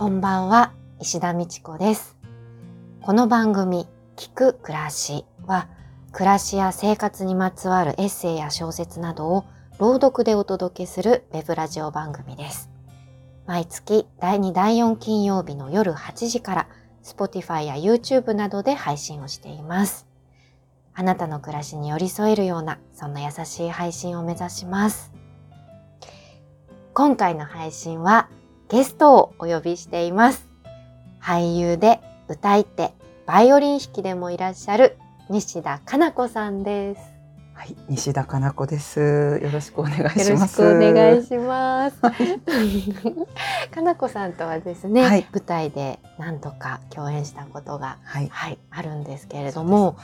こんばんは、石田美智子です。この番組、聞く暮らしは、暮らしや生活にまつわるエッセイや小説などを朗読でお届けするウェブラジオ番組です。毎月第2第4金曜日の夜8時から Spotify や YouTube などで配信をしています。あなたの暮らしに寄り添えるような、そんな優しい配信を目指します。今回の配信はゲストをお呼びしています。俳優で歌い手、バイオリン弾きでもいらっしゃる西田かな子さんです。はい、西田かな子です。よろしくお願いします。よろしくお願いします。かな子さんとはですね、はい舞台で何度か共演したことが、はい、はい、あるんですけれども、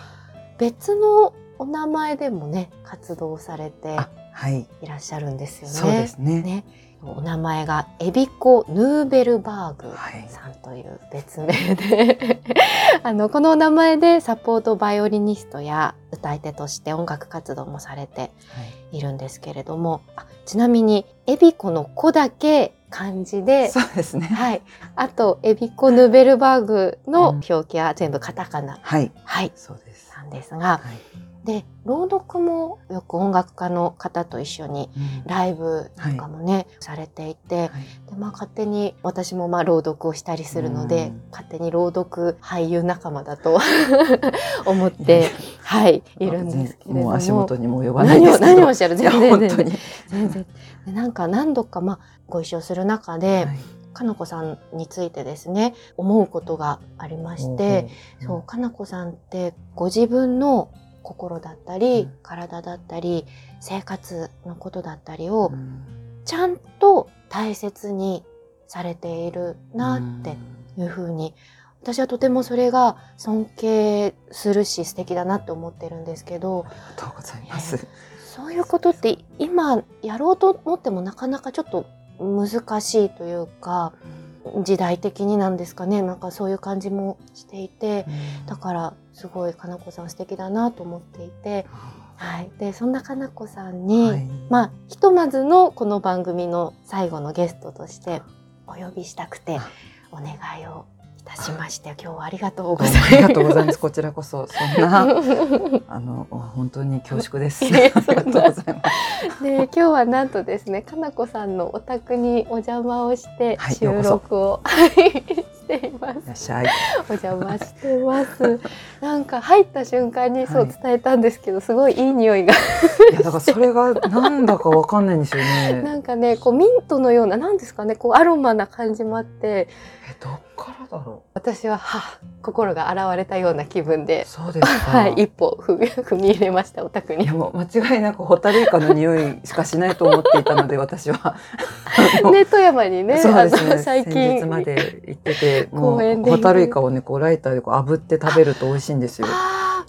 別のお名前でもね、活動されてい、いらっしゃるんですよね。そうですね。ね。お名前がエビコ・ヌーベルバーグはい。さんという別名で。あのこのお名前でサポートバイオリニストや歌い手として音楽活動もされてはい。いるんですけれどもあちなみにエビコの「子」だけ漢字で、そうですね。はい、あとエビコ・ヌーベルバーグの表記は全部カタカナ、はい、はい、そうです。なんですがはい、で朗読もよく音楽家の方と一緒にうん。ライブなんかもね、されていて、はい。でまあ、勝手に私もまあ朗読をしたりするので、うん。勝手に朗読俳優仲間だと 思って、はい、いるんですけれども。もう足元にも及ばない何をです。何をおっしゃる？全然全然。全然。でなんか何度かまあご一緒する中で、はい。かなこさんについてですね思うことがありまして、ほそうかなこさんってご自分の心だったり、うん。体だったり生活のことだったりうをうん。ちゃんと大切にされているなっていうふうに私はとてもそれが尊敬するし素敵だなって思ってるんですけどありがとうございます。そういうことって今やろうと思ってもなかなかちょっと難しいというか時代的になんですかね。なんかそういう感じもしていてだからすごいかなこさん素敵だなと思っていて、はい、でそんなかなこさんに、はい。まあひとまずのこの番組の最後のゲストとしてお呼びしたくてあお願いをいたしまして今日はありがとうございます。ありがとうございます。こちらこそそんな あの本当に恐縮です。ありがとうございます。で今日はなんとですねかなこさんのお宅にお邪魔をしてはい収録を、はいしていますいらっしゃい。お邪魔してますなんか入った瞬間にそうはい伝えたんですけど、すごいいい匂いがいやだからそれがなんだかわかんないんですよね。なんかねこうミントのようななんですかねこうアロマな感じもあってえどっからだろ私ははあ心が洗われたような気分う。でそうですか。はい一歩踏み踏み入れましたお宅にいや。もう間違いなくホタルイカの匂いしかしないと思っていたので私は。ね富山にねね。あの最先近日まで行ってて、も公園でうホタルイカをねこうライターでこう炙って食べると美味しいんですよ。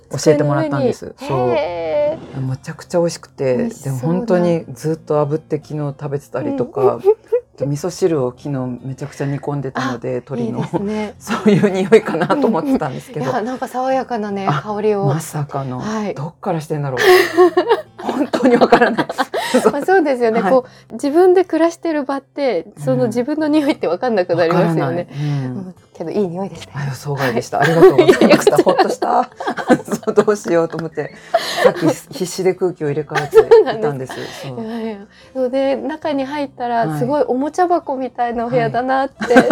教えてもらったんです。机の上に。へめちゃくちゃ美味しく美て、でも本当にずっと炙って昨日食べてたりとか、で味噌汁を昨日めちゃくちゃ煮込んでたので 鶏のですね。そういう匂いかなと思ってたんですけど、いやなんか爽やかなねあ香りを。まさかの、はい。どっからしてんだろう。本当にわからない。そ うまあ、そうですよね、はい。こう自分で暮らしてる場ってそのうん。自分の匂いって分かんなくなりますよね。うんけどいい匂いでしたあよ。予想外でした。ありがとうございました。ほっとした。そうどうしようと思って、さっき必死で空気を入れ替えていたんです。そういやいやそうで中に入ったらすごいおもちゃ箱みたいなお部屋だなって、そう思っ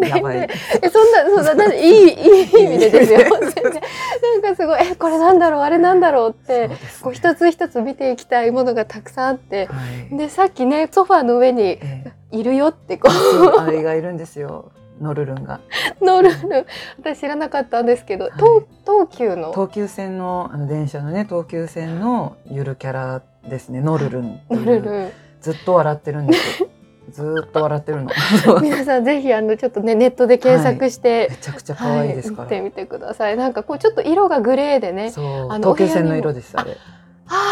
ていやばいてえそんなそうだなんいいいい意味でですよなんかすごいえこれなんだろうあれなんだろうってねこう一つ一つ見ていきたいものがたくさんあってはい。でさっきねソファーの上にいるよってこうそうあれがいるんですよ。ノルルンが。う乗る私知らなかったんですけど、はい東東急の東急線のあの電車のね東急線のゆるキャラですね。ノルルンっていう。乗るるずっと笑ってるんですよ。ずーっと笑ってるの。皆さんぜひあのちょっとねネットで検索して、ちゃくちゃ可愛いですから。見てみてくださいなんかこうちょっと色がグレーでねあの東急線の色ですあれ。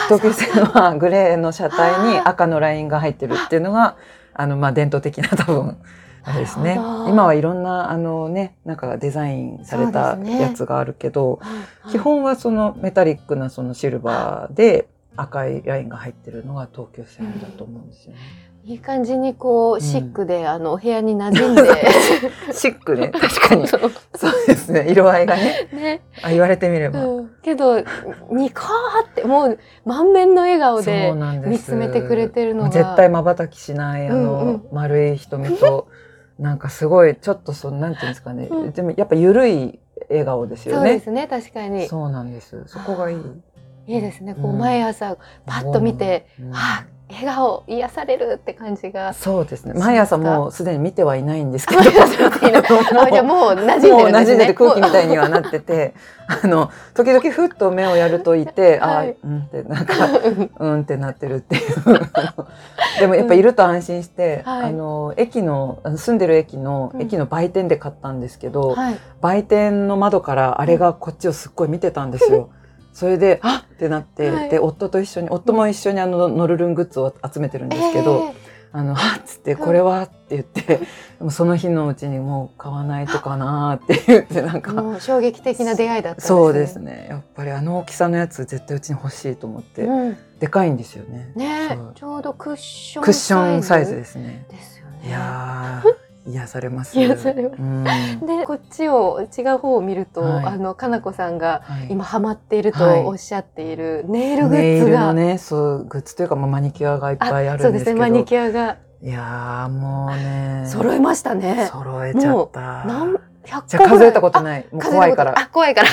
東急線はグレーの車体に赤のラインが入ってるっていうのがあのまあ伝統的な多分あれですね今はいろんなあのねなんかデザインされたやつがあるけど、はい基本はそのメタリックなそのシルバーで赤いラインが入ってるのが東急線だと思うんですよね。いい感じにこう、んシックで、あの、お部屋に馴染んで。シックね。確かに。そうそうですね。色合いがね。ね。あ言われてみれば。うん。けど、ニコーって、もう、満面の笑顔そうで見つめてくれてるのが。絶対瞬きしない、あの、うんうん丸い瞳と、なんかすごい、ちょっとその、なんていうんですかね。うんでもやっぱ緩い笑顔ですよね。そうですね、確かに。そうなんです。そこがいい。いいですね。こう、うん毎朝、パッと見て、うんあ、笑顔、癒されるって感じが。そうですね。毎朝もうすでに見てはいないんですけど。もう馴染んでるんですね。もう馴染んでて空気みたいにはなってて、あの、時々ふっと目をやるといて、あ はい、うんって、なんか、うんってなってるっていう。でもやっぱいると安心して、はいあの、駅の、住んでる駅の、うん駅の売店で買ったんですけど、はい。売店の窓からあれがこっちをすっごい見てたんですよ。それで、あっってなって、はいで、夫と一緒に、夫も一緒にあの、ノルルングッズを集めてるんですけど、えあの、はっつって、これはって言って、その日のうちにもう買わないとかなって言って、なんーか、衝撃的な出会いだったんですね。そうですね。やっぱりあの大きさのやつ絶対うちに欲しいと思って、うん。でかいんですよね。ねちょうどクッションクッションサイズですね。ですよね。いやー、癒されます。癒されますうん。でこっちを違う方を見ると、はいあのかなこさんがはい今ハマっているとはいおっしゃっているネイルグッズが、ルのね、そう、グッズというか、まあ、マニキュアがいっぱいあるんですすけど。ねマニキュアがいやー、もうね。揃いましたね。揃えちゃった。何百じゃあ数えたことない。もう怖いから。あ怖いから。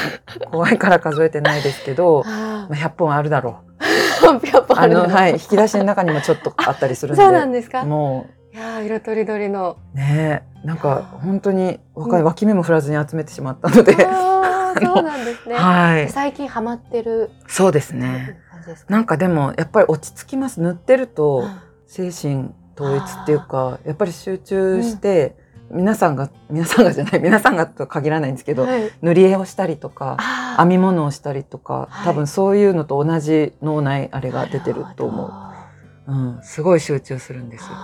怖いから数えてないですけど、あまあ、100本あるだろう。ぱあるあの、はい、引き出しの中にもちょっとあったりするんで。そうなんですか？もいやー色とりどりの。う、ねえ、なんか本当に若い、うん脇目も振らずに集めてしまったので。そうなんですね。はい。最近ハマってるそうですね。なんかでも、やっぱり落ち着きます。塗ってると、うん精神統一っていうか、やっぱり集中して、皆さんが、皆さんがじゃない、皆さんがとは限らないんですけど、はい塗り絵をしたりとか、編み物をしたりとか、はい多分そういうのと同じ脳内あれが出てると思う。なうん、すごい集中するんですよ。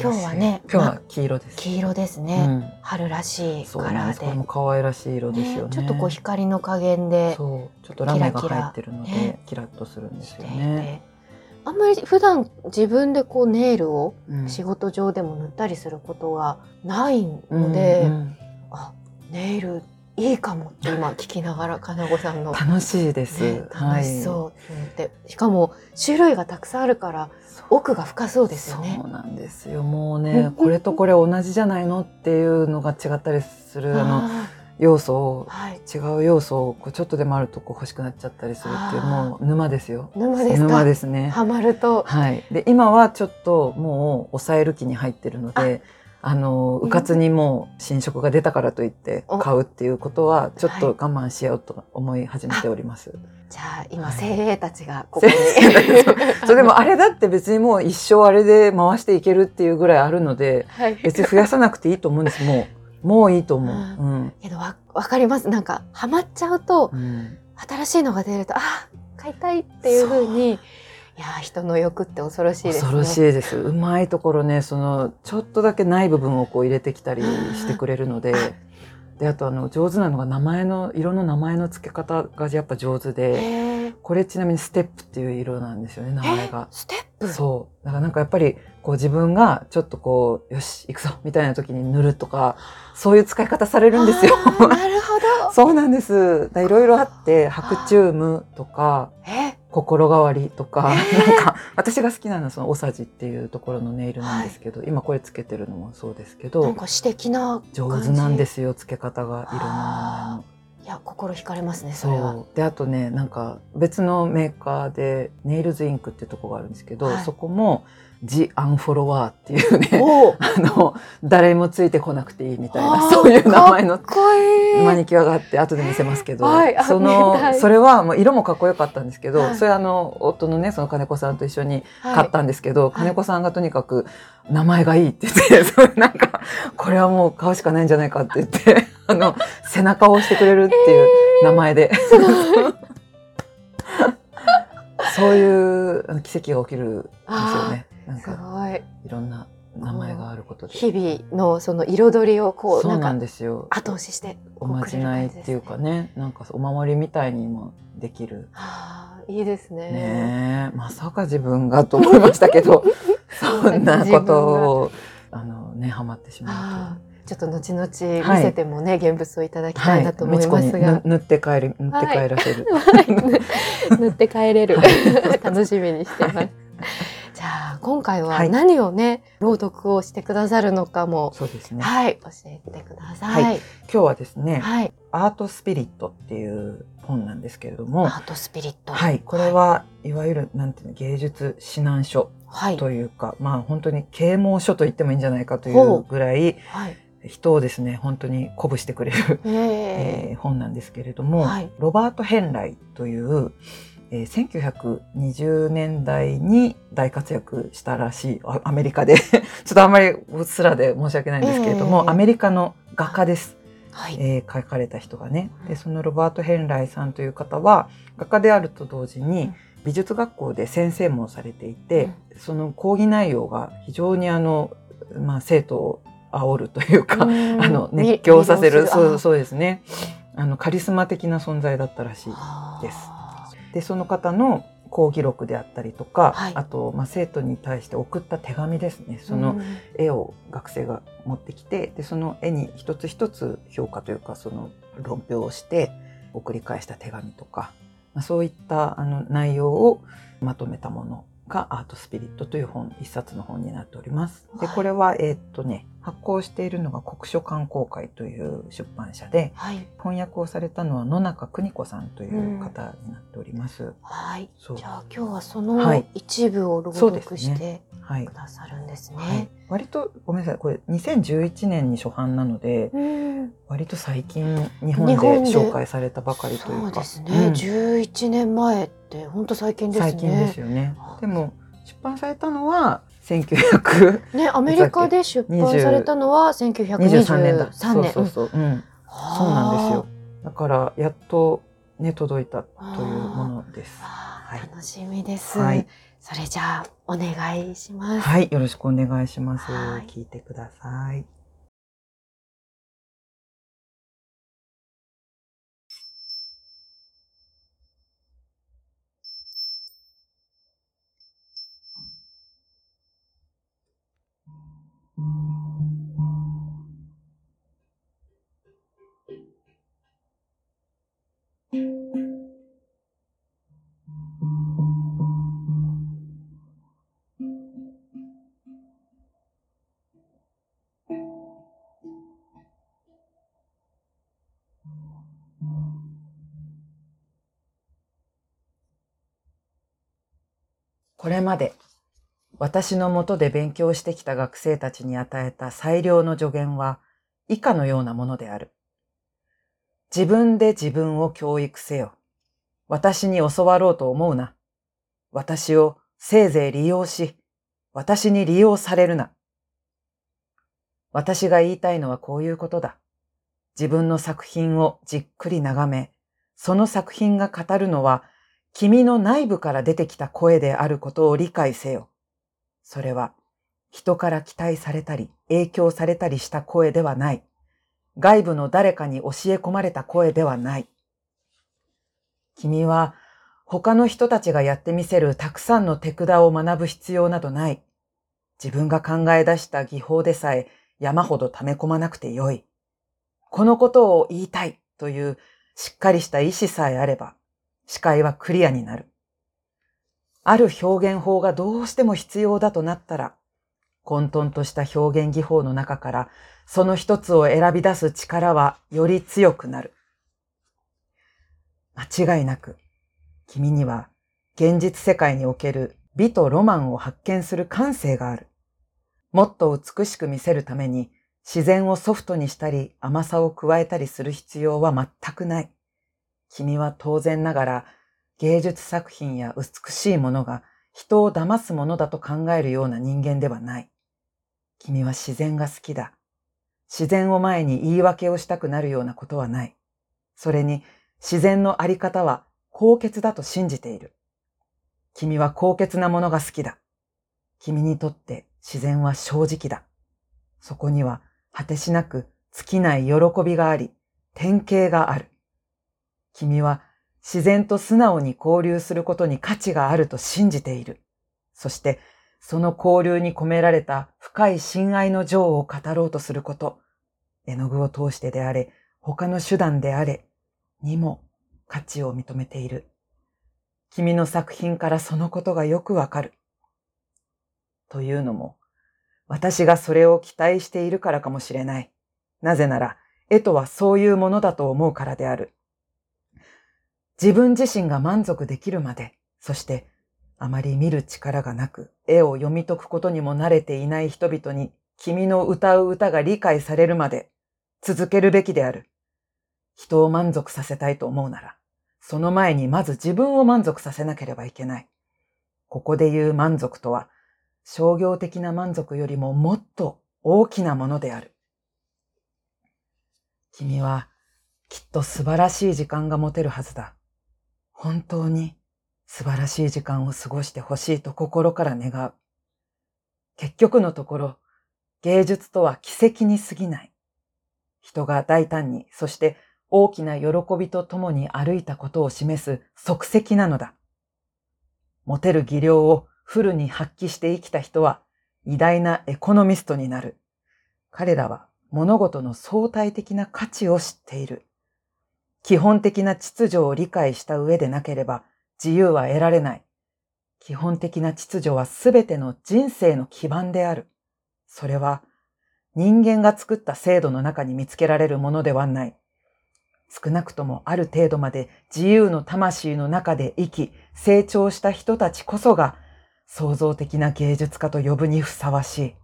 今日はね今日は黄色です。ー黄色ですうね。ん、春らしいカラーでで。可愛らしい色ですよね。ねちょっとこう光の加減でそう、ちょっとラメが入ってるので、ねキラッとするんですよいね。て。あんまり普段自分でこうネイルをうん仕事上でも塗ったりすることがないので、うんうんあネイルいいかもって今聞きながらかなごさんの、楽しいです。ね、楽しそうと思って、しかも種類がたくさんあるから奥が深そうですよねそ。うなんですよ。もうね、これとこれ同じじゃないのっていうのが違ったりするあのあ要素をーはい、違う要素をこうちょっとでもあるとこう欲しくなっちゃったりするっていうもう沼ですよ。沼ですか？沼ですね。ハマると、はい。で今はちょっともう抑える気に入ってるので。あのうかつにもう新色が出たからといってお。買うっていうことはちょっはいと我慢しようと思い始めております。じゃあ今はい。精鋭たちがここに。それでもあれだって別にもう一生あれで回していけるっていうぐらいあるのではい。別に増やさなくていいと思うんです。もうもういいと思う。ううん。けどわわかります。なんかハマっちゃうとうん。新しいのが出るとあ買いたいっていう風にいやー人の欲って恐ろしいですね。恐ろしいです。うまいところね、そのちょっとだけない部分をこう入れてきたりしてくれるので、であとあの上手なのが名前の色の名前の付け方がやっぱ上手で、これちなみにステップっていう色なんですよね、名前えが。ステップ？そう。だからなんかやっぱりこう自分がちょっとこうよし行くぞみたいな時に塗るとか、そういう使い方されるんですよ。なるほど。そうなんです。いろいろあって、白チュームとか、え心変わりとか、えー。なんか私が好きなのはそのおさじっていうところのネイルなんですけど、今これつけてるのもそうですけなんどか詩的な上手なんですすよつけ方が。色の。名いや心惹かれますねそ前れは。であとねなんか別のメーカーでネイルズインクってとこがあるんですけど、はい。そこも「ジ・アンフォロワー」っていうねあの誰もついてこなくていいみたいなそういう名前の。マニキュアがあって後で見せますけど、はいあそのそれはもう色もかっこよかったんですけど、はい。それあの夫のねその金子さんと一緒にはい。買ったんですけど、い。金子さんがとにかく名前がいいって言って、それなんかこれはもう買うしかないんじゃないかって言って あの背中を押してくれるっていう名前で、そういう奇跡が起きるんですよね。なんすかごい。いろんな名前があることで。日々のその彩りをこうそうなんですよ。後押ししておまじないっていうかね、なんかお守りみたいにもできる。はあいいですね。ねえ、まさか自分がと思いましたけど、そんなことを、あのね、ハマってしまうちょっと後々見せてもね、現物をいただきと。たいなと思いますが、はい塗って帰る、塗って帰らせる。はい 塗って帰れる、は 楽しみにしてます。今回ははい。何をね、朗読をしてくださるのかも、そうですね。はい、教えてください。は今日はですね、はい、アートスピリットっていう本なんですけれども、アートスピリット。はい、これは、いわゆる、なんていうの、芸術指南書はい、というか、まあ本当に啓蒙書と言ってもいいんじゃないかといほう。うぐらい、はい、人をですね、本当に鼓舞してくれる、ええー本なんですけれども、はい。ロバート・ヘンライという、えー1920年代に大活躍したらしい。あアメリカで。ちょっとあんまりうっすらで申し訳ないんですけれども、ええアメリカの画家です、ーはい、えー書かれた人がね。でそのロバート・ヘンライさんという方は画家であると同時に美術学校で先生もされていて、その講義内容が非常にあの、まあ、生徒を煽るというか、うん。あの熱狂させる。そうそうですね。あのカリスマ的な存在だったらしいですでその方の講義録であったりとか、はい。あと、まあ、生徒に対して送った手紙ですね。そのうん。絵を学生が持ってきてでその絵に一つ一つ評価というかその論評をして送り返した手紙とか、まあ、そういったあの内容をまとめたものがアートスピリットという本一冊の本になっております。ではい。これは、えーっとね、発行しているのが国書観光会という出版社ではい、翻訳をされたのは野中邦子さんという方になっております。はい、そう。じゃあ今日はそはのい。一部を朗読してはい。く。ださるんですね。はい、割とごめんなさい。これ2011年に初版なのでうん。割と最近日本で紹介されたばかりといそううかですね。うん。11年前って本当最近ですね。最近ですよね。でも出版されたのは1923ね、アメリカで出版されたのは1923年だ。3年。そうそうそう、うん、そうなんですよ。だからやっとね届いたというものです。はい。楽しみです。はい。それじゃあお願いします。はい。よろしくお願いします。はい。聞いてくださいこれまで私のもとで勉強してきた学生たちに与えた最良の助言は以下のようなものである。自分で自分を教育せよ。私に教わろうと思うな。私をせいぜい利用し、私に利用されるな。私が言いたいのはこういうことだ。自分の作品をじっくり眺め、その作品が語るのは君の内部から出てきた声であることを理解せよ。それは人から期待されたり影響されたりした声ではない。外部の誰かに教え込まれた声ではない。君は他の人たちがやってみせるたくさんの手札を学ぶ必要などない。自分が考え出した技法でさえ山ほど溜め込まなくてよい。このことを言いたいというしっかりした意志さえあれば、視界はクリアになる。ある表現法がどうしても必要だとなったら、混沌とした表現技法の中からその一つを選び出す力はより強くなる。間違いなく、君には現実世界における美とロマンを発見する感性がある。もっと美しく見せるために自然をソフトにしたり甘さを加えたりする必要は全くない。君は当然ながら芸術作品や美しいものが人を騙すものだと考えるような人間ではない。君は自然が好きだ。自然を前に言い訳をしたくなるようなことはない。それに自然のあり方は高潔だと信じている。君は高潔なものが好きだ。君にとって自然は正直だ。そこには果てしなく尽きない喜びがあり、典型がある。君は自然と素直に交流することに価値があると信じている。そしてその交流に込められた深い親愛の情を語ろうとすること、絵の具を通してであれ、他の手段であれ、にも価値を認めている。君の作品からそのことがよくわかる。というのも、私がそれを期待しているからかもしれない。なぜなら、絵とはそういうものだと思うからである。自分自身が満足できるまで、そしてあまり見る力がなく、絵を読み解くことにも慣れていない人々に、君の歌う歌が理解されるまで、続けるべきである。人を満足させたいと思うなら、その前にまず自分を満足させなければいけない。ここで言う満足とは、商業的な満足よりももっと大きなものである。君はきっと素晴らしい時間が持てるはずだ。本当に素晴らしい時間を過ごしてほしいと心から願う。結局のところ、芸術とは奇跡に過ぎない。人が大胆に、そして大きな喜びとともに歩いたことを示す足跡なのだ。持てる技量をフルに発揮して生きた人は偉大なエコノミストになる。彼らは物事の相対的な価値を知っている。基本的な秩序を理解した上でなければ自由は得られない。基本的な秩序はすべての人生の基盤である。それは人間が作った制度の中に見つけられるものではない。少なくともある程度まで自由の魂の中で生き、成長した人たちこそが創造的な芸術家と呼ぶにふさわしい。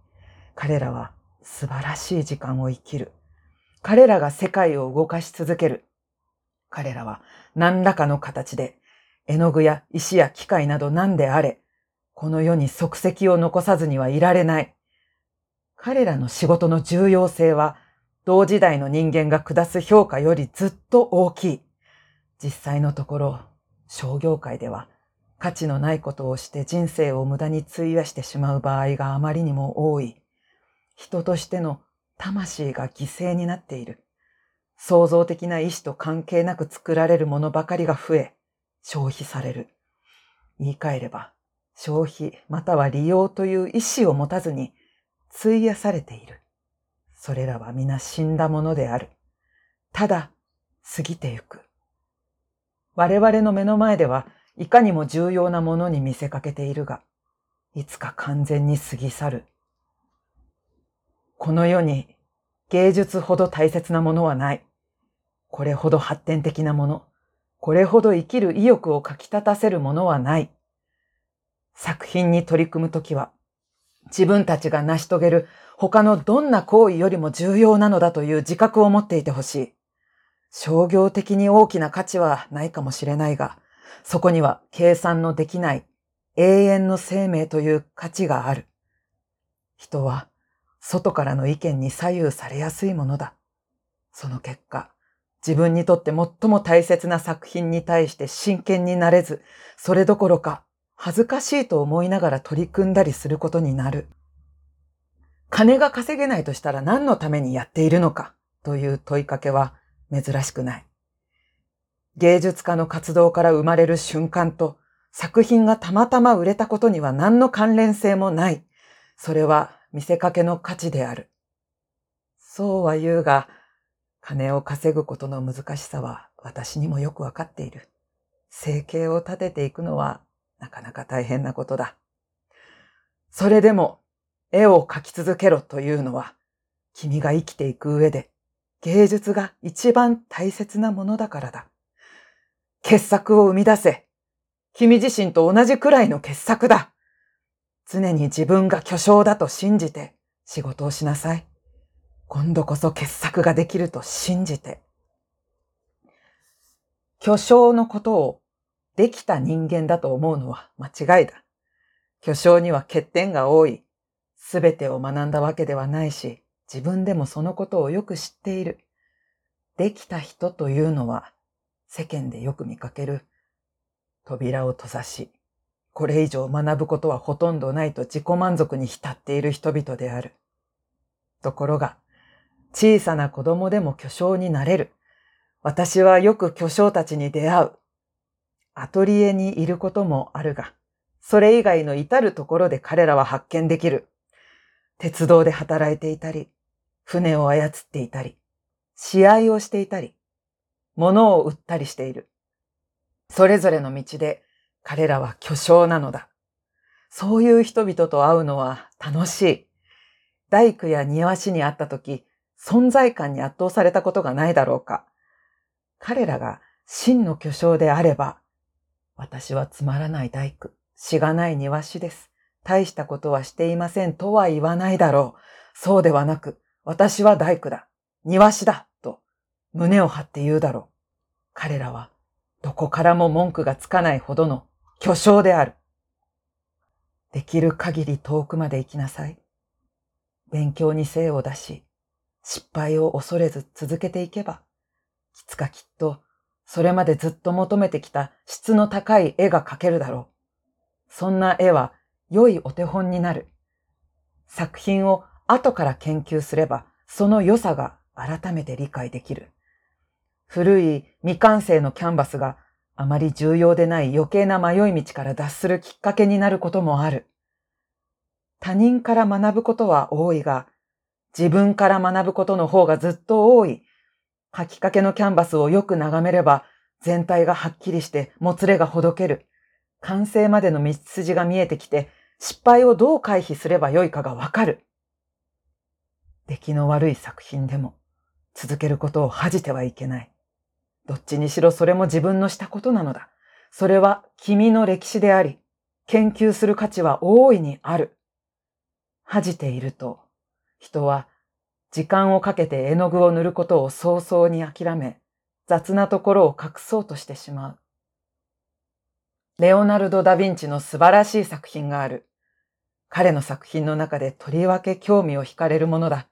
彼らは素晴らしい時間を生きる。彼らが世界を動かし続ける。彼らは何らかの形で絵の具や石や機械など何であれ、この世に足跡を残さずにはいられない。彼らの仕事の重要性は、同時代の人間が下す評価よりずっと大きい。実際のところ、商業界では価値のないことをして人生を無駄に費やしてしまう場合があまりにも多い。人としての魂が犠牲になっている。創造的な意志と関係なく作られるものばかりが増え、消費される。言い換えれば、消費または利用という意志を持たずに費やされている。それらは皆死んだものである。ただ、過ぎてゆく。我々の目の前ではいかにも重要なものに見せかけているが、いつか完全に過ぎ去る。この世に芸術ほど大切なものはない。これほど発展的なもの。これほど生きる意欲をかき立たせるものはない。作品に取り組むときは、自分たちが成し遂げる他のどんな行為よりも重要なのだという自覚を持っていてほしい。商業的に大きな価値はないかもしれないが、そこには計算のできない永遠の生命という価値がある。人は外からの意見に左右されやすいものだ。その結果、自分にとって最も大切な作品に対して真剣になれず、それどころか恥ずかしいと思いながら取り組んだりすることになる。金が稼げないとしたら何のためにやっているのかという問いかけは珍しくない。芸術家の活動から生まれる瞬間と作品がたまたま売れたことには何の関連性もない。それは見せかけの価値である。そうは言うが、金を稼ぐことの難しさは私にもよくわかっている。生計を立てていくのはなかなか大変なことだ。それでも絵を描き続けろというのは君が生きていく上で芸術が一番大切なものだからだ。傑作を生み出せ。君自身と同じくらいの傑作だ。常に自分が巨匠だと信じて仕事をしなさい。今度こそ傑作ができると信じて。巨匠のことをできた人間だと思うのは間違いだ。巨匠には欠点が多い。すべてを学んだわけではないし、自分でもそのことをよく知っている。できた人というのは世間でよく見かける。扉を閉ざし、これ以上学ぶことはほとんどないと自己満足に浸っている人々である。ところが、小さな子供でも巨匠になれる。私はよく巨匠たちに出会う。アトリエにいることもあるが、それ以外の至るところで彼らは発見できる。鉄道で働いていたり、船を操っていたり、試合をしていたり、物を売ったりしている。それぞれの道で彼らは巨匠なのだ。そういう人々と会うのは楽しい。大工や庭師に会った時、存在感に圧倒されたことがないだろうか。彼らが真の巨匠であれば、私はつまらない大工、しがない庭師です。大したことはしていませんとは言わないだろう。そうではなく、私は大工だ。庭師だ。と、胸を張って言うだろう。彼らは、どこからも文句がつかないほどの巨匠である。できる限り遠くまで行きなさい。勉強に精を出し、失敗を恐れず続けていけば、いつかきっと、それまでずっと求めてきた質の高い絵が描けるだろう。そんな絵は良いお手本になる。作品を後から研究すれば、その良さが改めて理解できる。古い未完成のキャンバスがあまり重要でない余計な迷い道から脱するきっかけになることもある。他人から学ぶことは多いが、自分から学ぶことの方がずっと多い。書きかけのキャンバスをよく眺めれば、全体がはっきりしてもつれがほどける。完成までの道筋が見えてきて、失敗をどう回避すればよいかがわかる。出来の悪い作品でも、続けることを恥じてはいけない。どっちにしろそれも自分のしたことなのだ。それは君の歴史であり、研究する価値は大いにある。恥じていると、人は時間をかけて絵の具を塗ることを早々に諦め、雑なところを隠そうとしてしまう。レオナルド・ダ・ヴィンチの素晴らしい作品がある。彼の作品の中でとりわけ興味を惹かれるものだ。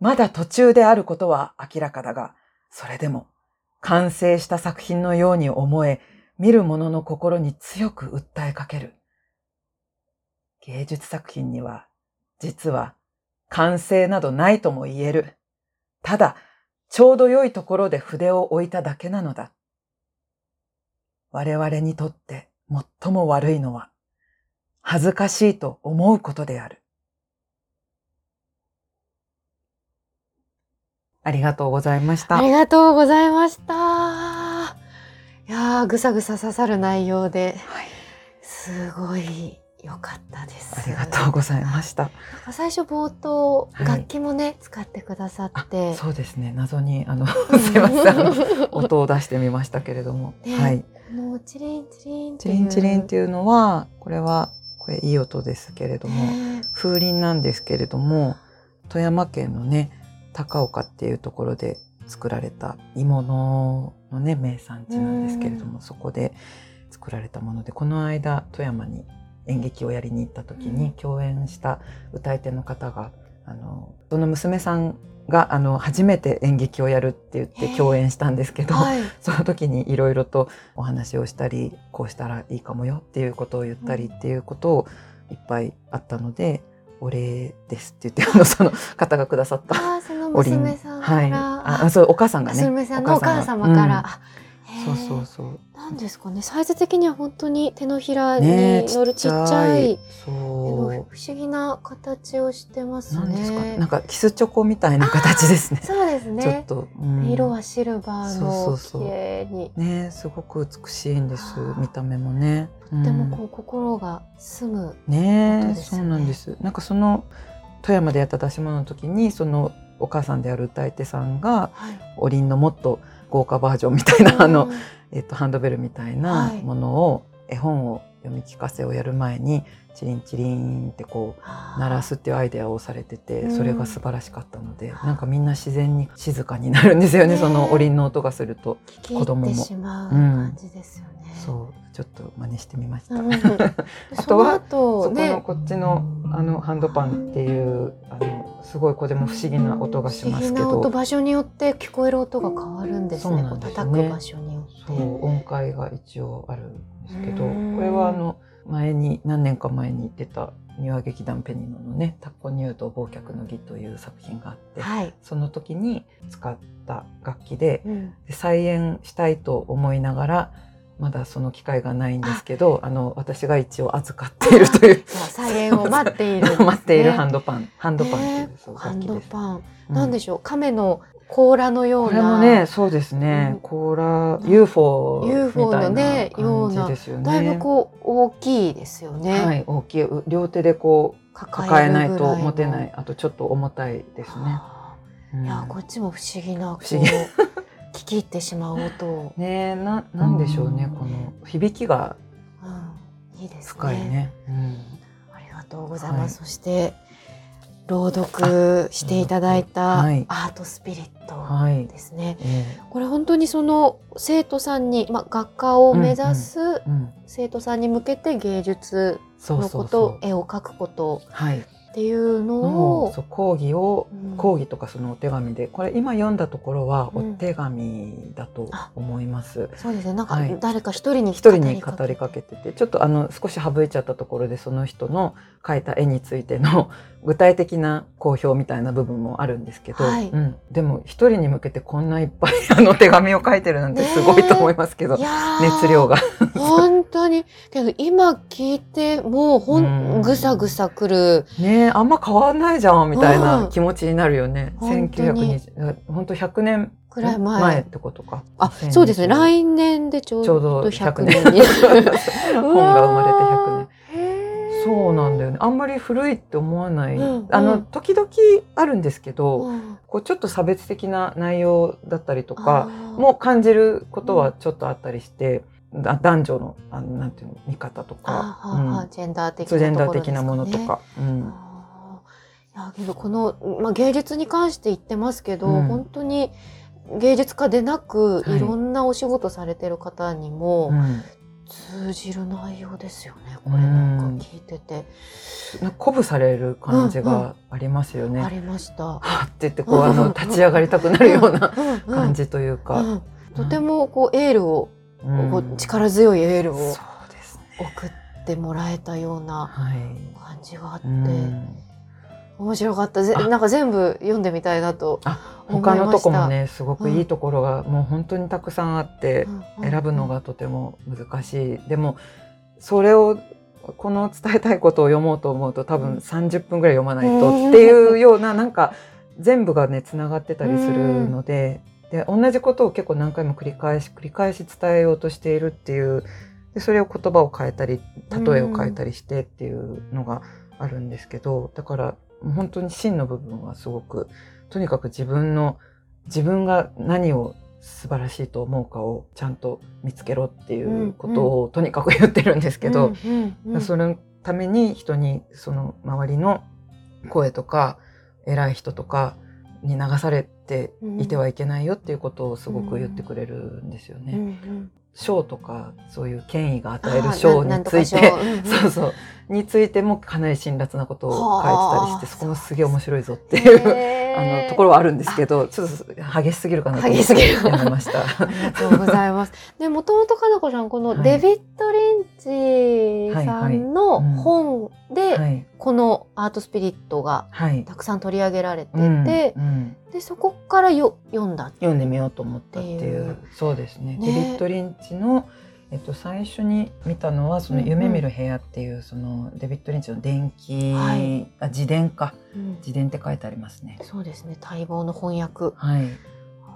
まだ途中であることは明らかだが、それでも完成した作品のように思え、見る者の心に強く訴えかける。芸術作品には、実は完成などないとも言える。ただ、ちょうど良いところで筆を置いただけなのだ。我々にとって最も悪いのは、恥ずかしいと思うことである。ありがとうございました。ありがとうございました。いやーぐさぐさ刺さる内容で、はい、すごい良かったです。ありがとうございました。最初冒頭、はい楽器もね使ってくださって、そうですね。謎にあのすいません。音を出してみましたけれども、ね。はい。このチリンチリンってチいう。リンチリンっていうのはこれはこれいい音ですけれども、ね。風鈴なんですけれども、富山県のね高岡っていうところで作られた鋳物のね名産地なんですけれども、そこで作られたものでこの間富山に演劇をやりに行った時うん。に共演した歌い手の方があのその娘さんがあの初めて演劇をやるって言って共演したんですけど、はい。その時にいろいろとお話をしたりこうしたらいいかもよっていうことを言ったりっていうことをいっぱいあったので「お礼です」って言って あのその方がくださったあーそのおりん。娘さんかはい。ら、あそうお母さんがね。娘さんのお母様から、うんそうーそうそうなんですかねサイズ的には本当に手のひらにね乗るちっちゃい、そでもう不思議な形をしてますなんですかね。なんかキスチョコみたいな形ですねそうですちょっね。と、うん色はシルバーの綺麗に。ねすごく美しいんです見た目もねでうんもこう心が澄む。ねえ、そうなんです。なんかその富山でやった出し物の時にそのお母さんである歌い手さんがはい。おりんのもっと豪華バージョンみたいなあのうん、えっとハンドベルみたいなはいものを、絵本を読み聞かせをやる前にチリンチリンってこう鳴らすっていうアイデアをされててうんそれが素晴らしかったので、なんかみんな自然に静かになるんですよねねえそのおりんの音がすると。聞き入ってしまう感じですよね。そうちょっと真似してみました。うん。あとは後そこのね、こっちのあのハンドパンっていうあのすごいこれも不思議な音がしますけどな音場所によって聞こえる音が変わるんですね。ですよね叩く場所によって。そう音階が一応あるんですけどうんこれはあの前に何年か前に出た庭劇団ペニノのね「タッコニューと忘却の儀」という作品があってはい。その時に使った楽器でうん。で再演したいと思いながらまだその機会がないんですけど、あの私が一応預かっているという。再現を待っているね、待っているハンドパン、ハンドパンっていう、ハンド。パン、うん。なんでしょう？亀の甲羅のようこれもなね、そうですうん。ね。甲羅 UFO みたいな感じですよね。だいぶこう大きいですよね、はい、大きい。う両手でこう抱抱えないと持てない。あとちょっと重たいですね。いやこっちも不思議な不思議。聞き入ってしまう音を、ねえななんでしょうね、うんこの響きがうん、いいですね深いね。うんありがとうございます。はいそして朗読していただいたアはいートスピリットはい。ですね。えこれ本当にその生徒さんに、まあ、学科を目指す生徒さんに向けて芸術のこと。絵を描くことはい。っていうのをう講義をうん。講義とかそのお手紙でこれ今読んだところはおうん。手紙だと思います。そうですね。なんかはい。誰か一人に一人に語りかけかけててちょっとあの少し省いちゃったところでその人の描いた絵についての具体的な好評みたいな部分もあるんですけど、はい。うん、でも一人に向けてこんないっぱいあの手紙を書いてるなんてすごいと思いますけど、熱量が。本当に。けど今聞いてもうほうん。んぐさぐさくる。ねえあんま変わんないじゃんみたいな気持ちになるよね。本当に。1920本当100年くらい前。ってことか。あ2020そうですね。来年でちょうどど100 100年年に 本が生まれて100年。年そうなんだよね。あんまり古いって思わない。うんあのうん時々あるんですけど、うん。こうちょっと差別的な内容だったりとあかー。も感じることはちょっとあったりして、だ男女のあのなんていうの見方とか、ジェンダー的そうジェンダー的なものとか、うん。いやけどこの、まあ、芸術に関して言ってますけど、うん。本当に芸術家でなく、はい。い、ろんなお仕事されてる方にもうん通じる内容ですよねこれなんか聞いてて、鼓舞される感じがありますよね。ありました。はっって言ってこうあの立ち上がりたくなるようなうん感じというか、うん。とてもこうエールを、うん。こう力強いエールを。送ってもらえたようなはい。感じがあって、うん面白かった。ぜあ。なんか全部読んでみたいなと他のとこもねすごくいいところがもう本当にたくさんあって、選ぶのがとても難しい。でもそれをこの伝えたいことを読もうと思うと多分うん。30分ぐらい読まないとっていうようななんか全部がねつながってたりするのでで同じことを結構何回も繰り返し繰り返し伝えようとしているっていうでそれを言葉を変えたり例えを変えたりしてっていうのがあるんですけどだから本当に真の部分はすごくとにかく自分の自分が何を素晴らしいと思うかをちゃんと見つけろっていうことをとにかく言ってるんですけど、そのために人にその周りの声とか偉い人とかに流されていてはいけないよっていうことをすごく言ってくれるんですよね。賞とかそういう権威が与える賞についてそうそう。についてもかなり辛辣なことを書いてたりはあ。してそこもすげえ面白いぞっていうあのところはあるんですけどちょっと激しすぎるかなと思って激しすぎる。やめました。ありがとうございます。で、もともとかなこちゃん、このはい。デビッド・リンチさんの本で、はいこのアートスピリットがはい。たくさん取り上げられてて、うんうん。で、そこからよ読んだ。読んでみようと思ったっていう。そうですね。ね。デビッド・リンチの、えっと、最初に見たのは「その夢見る部屋」っていう、そのデビッド・リンチの伝記、はい。あ自伝か。うん。自伝って書いてありますね。そうですね、待望の翻訳。はい、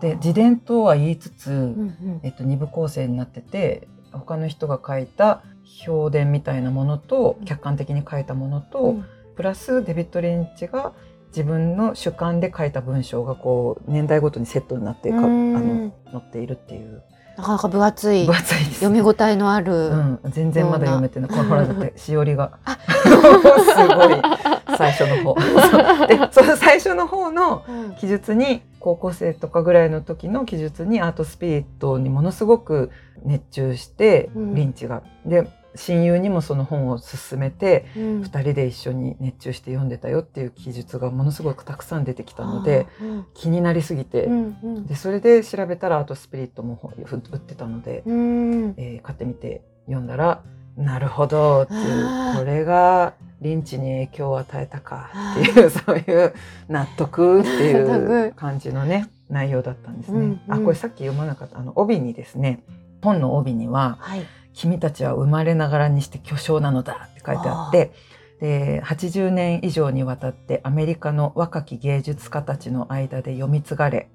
で自伝とは言いつつ、うんうん。えっと、二部構成になってて他の人が書いた評伝みたいなものとうん。客観的に書いたものと、うん。プラスデビッド・リンチが自分の主観で書いた文章がこう年代ごとにセットになってかあうん。の載っているっていうなかなか分厚い分厚いです。読み応えのある、うん、全然まだ読めてない。ほらだってしおりがあすごい最初の方。で、その最初の方のうん記述に高校生とかぐらいの時の記述にアートスピリットにものすごく熱中して、うんリンチが。で親友にもその本を勧めてうん。2人で一緒に熱中して読んでたよっていう記述がものすごくたくさん出てきたのでうん気になりすぎて、うんうん。でそれで調べたらアートスピリットもほ売ってたので、うん。えー買ってみて読んだらなるほどっていうこれがリンチに影響を与えたかっていう そういう納得っていう感じのね内容だったんですね。うんうん。あこれさっき読まなかったあの帯にですね本の帯にははい。「君たちは生まれながらにして巨匠なのだ」って書いてあってで80年以上にわたってアメリカの若き芸術家たちの間で読み継がれ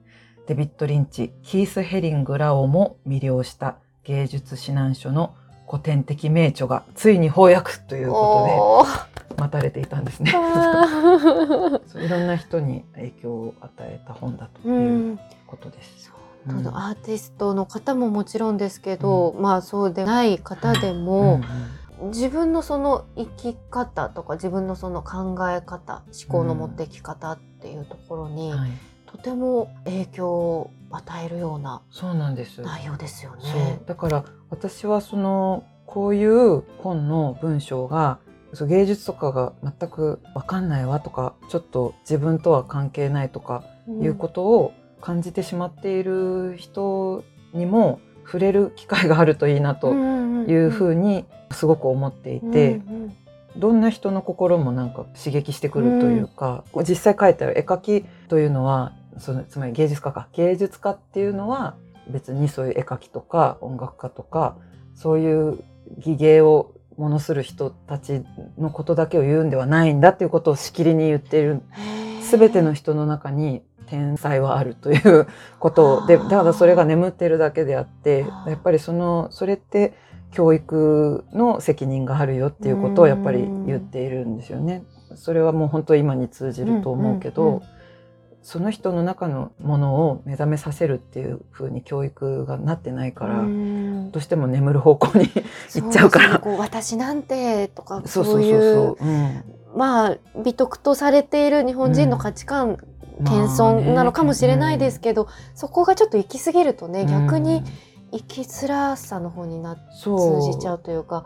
デビッド・リンチキース・ヘリングらをも魅了した芸術指南書の古典的名著がついに翻訳ということで待たれていたんですね。いろんな人に影響を与えた本だとういうんことです。そううんアーティストの方ももちろんですけど、まあそうでない方でも、自分のその生き方とか自分のその考え方思考の持ってき方っていうところに、はい、とても影響を与えるようなそうなんです。内容ですよね。だから私はそのこういう本の文章がそう芸術とかが全く分かんないわとかちょっと自分とは関係ないとかいうことを感じてしまっている人にも触れる機会があるといいなというふうにすごく思っていて、どんな人の心もなんか刺激してくるというか、実際書いてある絵描きというのはそのつまり芸術家か。芸術家っていうのは別にそういう絵描きとか音楽家とかそういう技芸をものする人たちのことだけを言うんではないんだっていうことをしきりに言っている全ての人の中に天才はあるということを。でだからそれが眠ってるだけであってやっぱりそのそれって教育の責任があるよっていうことをやっぱり言っているんですよね。それはもう本当今に通じると思うけど、うんうんうん。その人の中のものを目覚めさせるっていう風に教育がなってないから、うん。どうしても眠る方向に 行っちゃうから。こう私なんてとかそうそそうう。そういうまあ美徳とされている日本人の価値観、謙遜なのかもしれないですけど、そこがちょっと行き過ぎるとね、逆に生きづらさの方になそう通じちゃうというか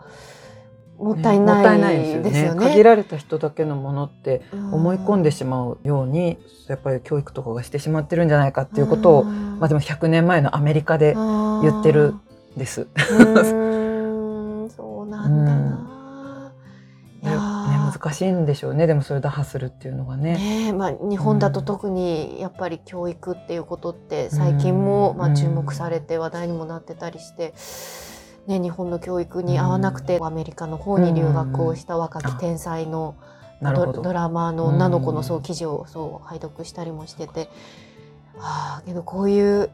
もったいない,、もったいないですよね。限られた人だけのものって思い込んでしまうようにやっぱり教育とかがしてしまってるんじゃないかっていうことを、まあ、でも100年前のアメリカで言ってるんです。うんそうなんだ難しいんでしょうね。でもそれ打破するっていうのがね。ねえまあ、日本だと特にやっぱり教育っていうことって最近もうん。まあ注目されて話題にもなってたりして、ね、日本の教育に合わなくてアメリカの方に留学をした若き天才のドラマーの女の子のそう記事をそう拝読したりもしてて、はあけどこういう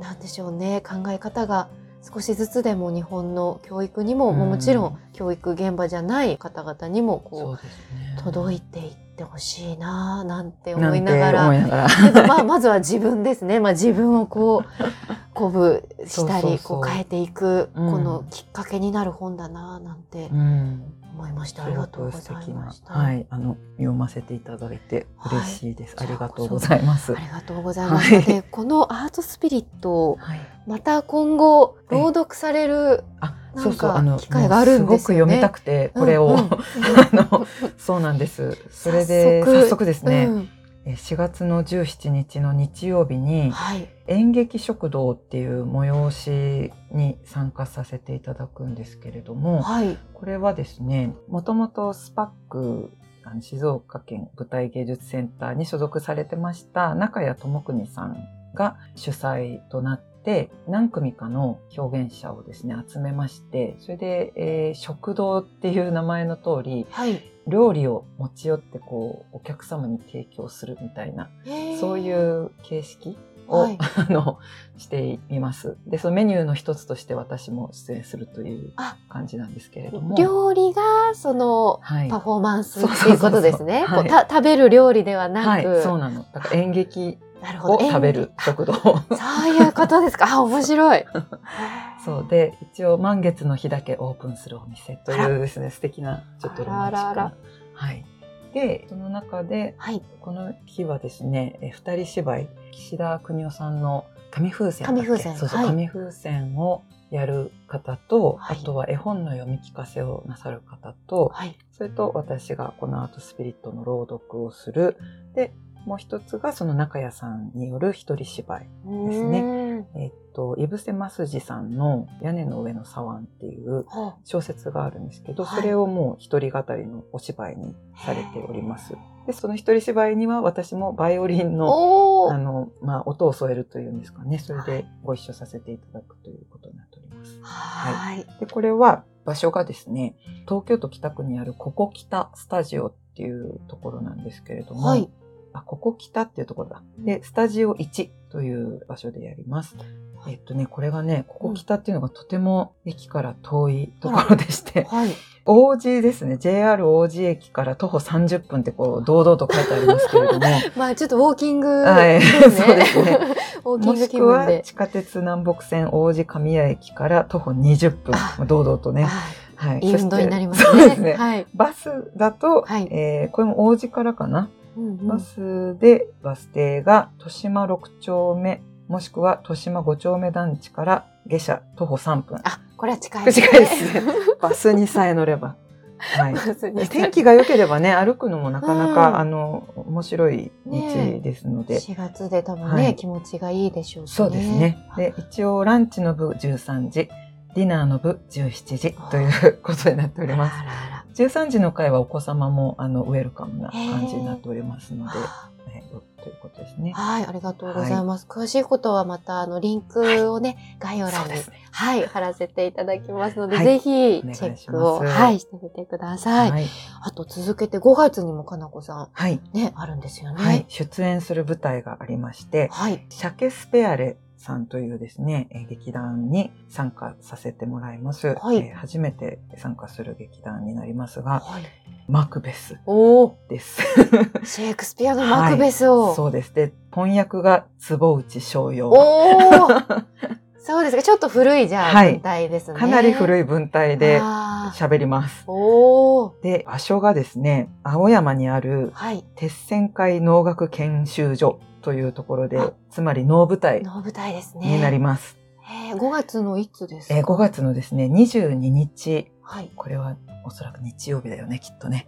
なんでしょうね考え方が少しずつでも日本の教育にも、うん。もちろん教育現場じゃない方々にもそこうねう届いていってほしいななんてなんて思いながら。まあ まずは自分ですね、まあ、自分をこう鼓舞したりこう変えていくこうん。のきっかけになる本だななんてうん。思いました、あすごりがとうございました。はい。あの読ませていただいて嬉しいです、はい。ありがとうございます。ありがとうございます。はい。で、このアートスピリット、はい。また今後朗読される。あなんかそうそうあの機会があるんですよね。すごく読みたくてこれを、うんうん。あのそうなんです。それで早速。ですね、うん。え4月の17日の日曜日にはい。演劇食堂っていう催しに参加させていただくんですけれどもはい。これはですねもともとスパック静岡県舞台芸術センターに所属されてました中谷智邦さんが主催となって何組かの表現者をですね集めましてそれで、えー食堂っていう名前の通りはい。料理を持ち寄ってこうお客様に提供するみたいなそういう形式を、はい あのしています。で、そのメニューの一つとして私も出演するというあ感じなんですけれども。料理がそのはい。パフォーマンスそうっていうことですね。食べる料理ではなはい、く、そうなの。だから演劇なるほど。を食べる食堂。そういうことですか？あ、面白い。そうで、一応満月の日だけオープンするお店というですね、素敵な、ちょっとロマンチックな。はい。で、その中で、はい。この日はですね、え二人芝居、岸田邦夫さんの紙風船。紙風船そうそう、はい紙風船をやる方と、はいあとは絵本の読み聞かせをなさる方と、はい。それと私がこのアートスピリットの朗読をする。で、もう一つがその中谷さんによる一人芝居。ですねね。えっと、井伏正治さんの屋根の上の左腕っていうは小説があるんですけど、はいそれをもう一人語りのお芝居にされております。で、その一人芝居には私もバイオリンの。あの、まあ、音を添えるというんですかね。それでご一緒させていただくということになっております。ます。はい。で、これは場所がですね、東京都北区にあるここ北スタジオっていうところなんですけれども、はい。あ、ここ北っていうところだ。で、スタジオ1という場所でやります。えっとね、これがね、ここ北っていうのがとても駅から遠いところでして、はい。王子ですね、JR 王子駅から徒歩30分ってこう、堂々と書いてありますけれども、まあちょっとウォーキングはいですね。そうですね。ウォーキングもしくは。地下鉄南北線王子神谷駅から徒歩20分あ、まあ堂々とね。ははいい。いい運動になりますね。そうですね。はい。バスだと、はいえーこれも王子からかな。うんうんバスでバス停が豊島6丁目、もしくは豊島5丁目団地から下車徒歩3分。あ、これは近いですね。近いですね。バスにさえ乗れば。はい。天気が良ければね、歩くのもなかなか、うんあの、面白い道ですので。4月で多分ね、はい気持ちがいいでしょうしね。そうですね。で、一応ランチの部13時、ディナーの部17時ということになっております。あらあら13時の回はお子様もあのウェルカムな感じになっておりますので、あらはい、ということですね。はい、ありがとうございます。詳しいことはまた、あの、リンクをね、概要欄に、ね。はい、貼らせていただきますので、はいぜひ、チェックを、はい、してみてください。はい。あと、続けて5月にもかなこさはい。ん、ね、あるんですよね。はい。出演する舞台がありまして、はい。シャケスペアレさんというですね、えー劇団に参加させてもらいます。はいえー初めて参加する劇団になりますが、はい。マクベスです。シェイクスピアのマクベスを。そうです。で、翻訳が坪内翔陽。そうですか。ちょっと古いじゃあ、はい文体ですね。かなりい古い文体で喋ります。で、場所がですね、青山にあるはい。鉄線会能楽研修所というところであ、つまり能舞台の舞台ですね。になります。えー、5月のいつですか？えー5月のですね、22日、はい。これはおそらく日曜日だよね、きっとね。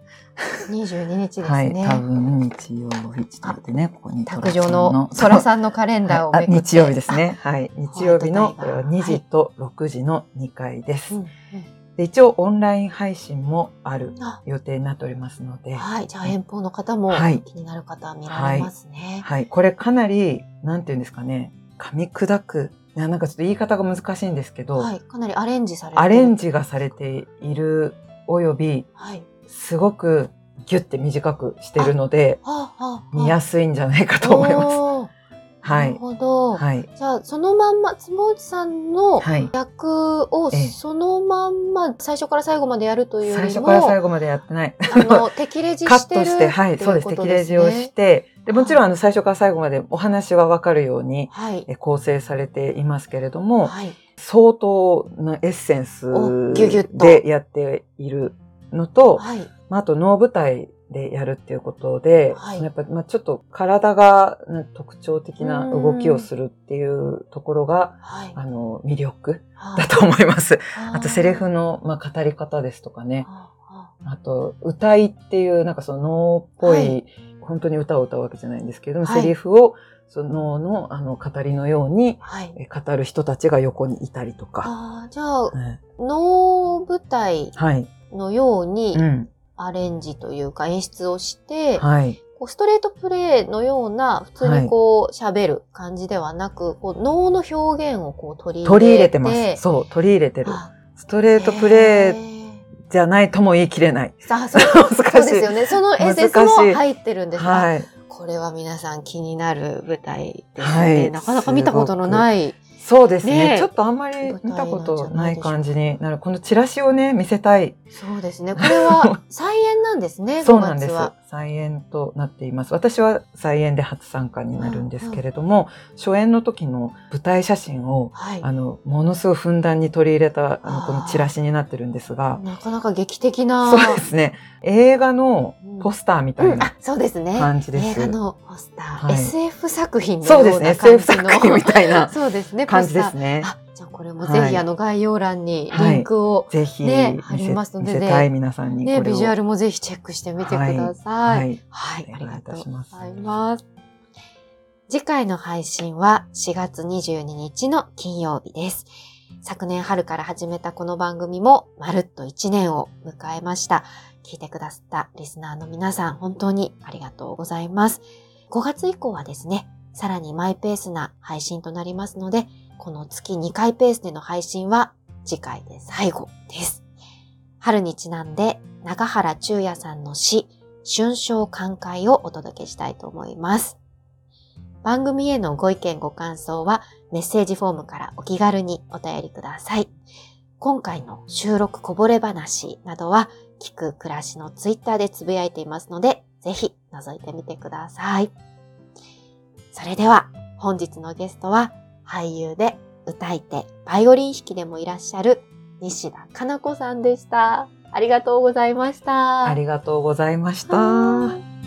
22日ですはい、ね。多分日曜日。ちょっと待ってね、ここに卓上の空さんのカレンダーをはいあめくって日曜日です。ね。はい。日曜日の、これはホワイトタイガー2時と6時の2回です。あうんで一応オンライン配信もある予定になっておりますので、はい。じゃあ遠方の方もはい気になる方は見られますね。はい。これかなり、なんていうんですかね、噛み砕く。いや、なんかちょっと言い方が難しいんですけど、はい。かなりアレンジされてるアレンジがされているおよび、はい。すごくギュッて短くしてるので、はあ、はあ、はあ見やすいんじゃないかと思います。はい。なるほど。はい。じゃあ、そのまんま、つもうちさんのはい。役をええそのまんま最初から最後までやるというよ最りも、初から最後までやってない。あの、敵レジカしてるットして、はい、そうです。ってい敵レジをして、で、もちろんあの最初から最後までお話はわかるようにはい。え構成されていますけれども、はい。相当なエッセンスでやっているのと、はい。まあ、あと能舞台でやるっていうことで、はいやっぱ、まあ、ちょっと体がな特徴的な動きをするっていうところが、はい。あの、魅力はだと思います。ああと、セリフの、まあ、語り方ですとかね。はああと、歌いっていう、なんかその能っぽい本当に歌を歌うわけじゃないんですけれども、はいセリフを、その能の、あの、語りのように、はい。え語る人たちが横にいたりとか。あーじゃあ、うん能舞台はい。のようにうん。アレンジというか演出をして、はい。こうストレートプレイのような普通にこう喋る感じではなく、こう能の表現をこう取り入れて。取り入れてます。そう、取り入れてる。あストレートプレイじゃないとも言い切れない。あそう。そうですよね。そのエッセンスも入ってるんですが、はい。これは皆さん気になる舞台ですね。はいなかなか見たことのない。そうですねねえちょっとあんまり見たことない感じになる。このチラシをね、見せたい。そうですね。これは 再演なんですね、そうなんです5月は。。再演となっています。私は再演で初参加になるんですけれども、初演の時の舞台写真を、はい。あの、ものすごいふんだんに取り入れた、あの、このチラシになってるんですが、なかなか劇的な。そうですね。映画のポスターみたいなうんあ、そうですね。感じです。映画のポスター、はい SF 作品のそうですね。ような感 SF じの。作品みたいな そうですね、感じですね。これもぜひ、はいあの概要欄にリンクを、ぜひ見ねせ,、貼りますので見せたい皆さんにね、を。ビジュアルもぜひチェックしてみてくださ。はいい。はい、ありがとうございます。次回の配信は4月22日の金曜日です。昨年春から始めたこの番組もまるっと1年を迎えました。聞いてくださったリスナーの皆さん本当にありがとうございます。5月以降はですね、さらにマイペースな配信となりますので、この月2回ペースでの配信は次回で最後です。春にちなんで長原中也さんの詩、春章寛解をお届けしたいと思います。番組へのご意見ご感想はメッセージフォームからお気軽にお便りください。今回の収録こぼれ話などは聞く暮らしのツイッターでつぶやいていますので、ぜひ覗いてみてください。それでは本日のゲストは俳優で歌い手、バイオリン弾きでもいらっしゃる西田かな子さんでした。ありがとうございました。ありがとうございました。はい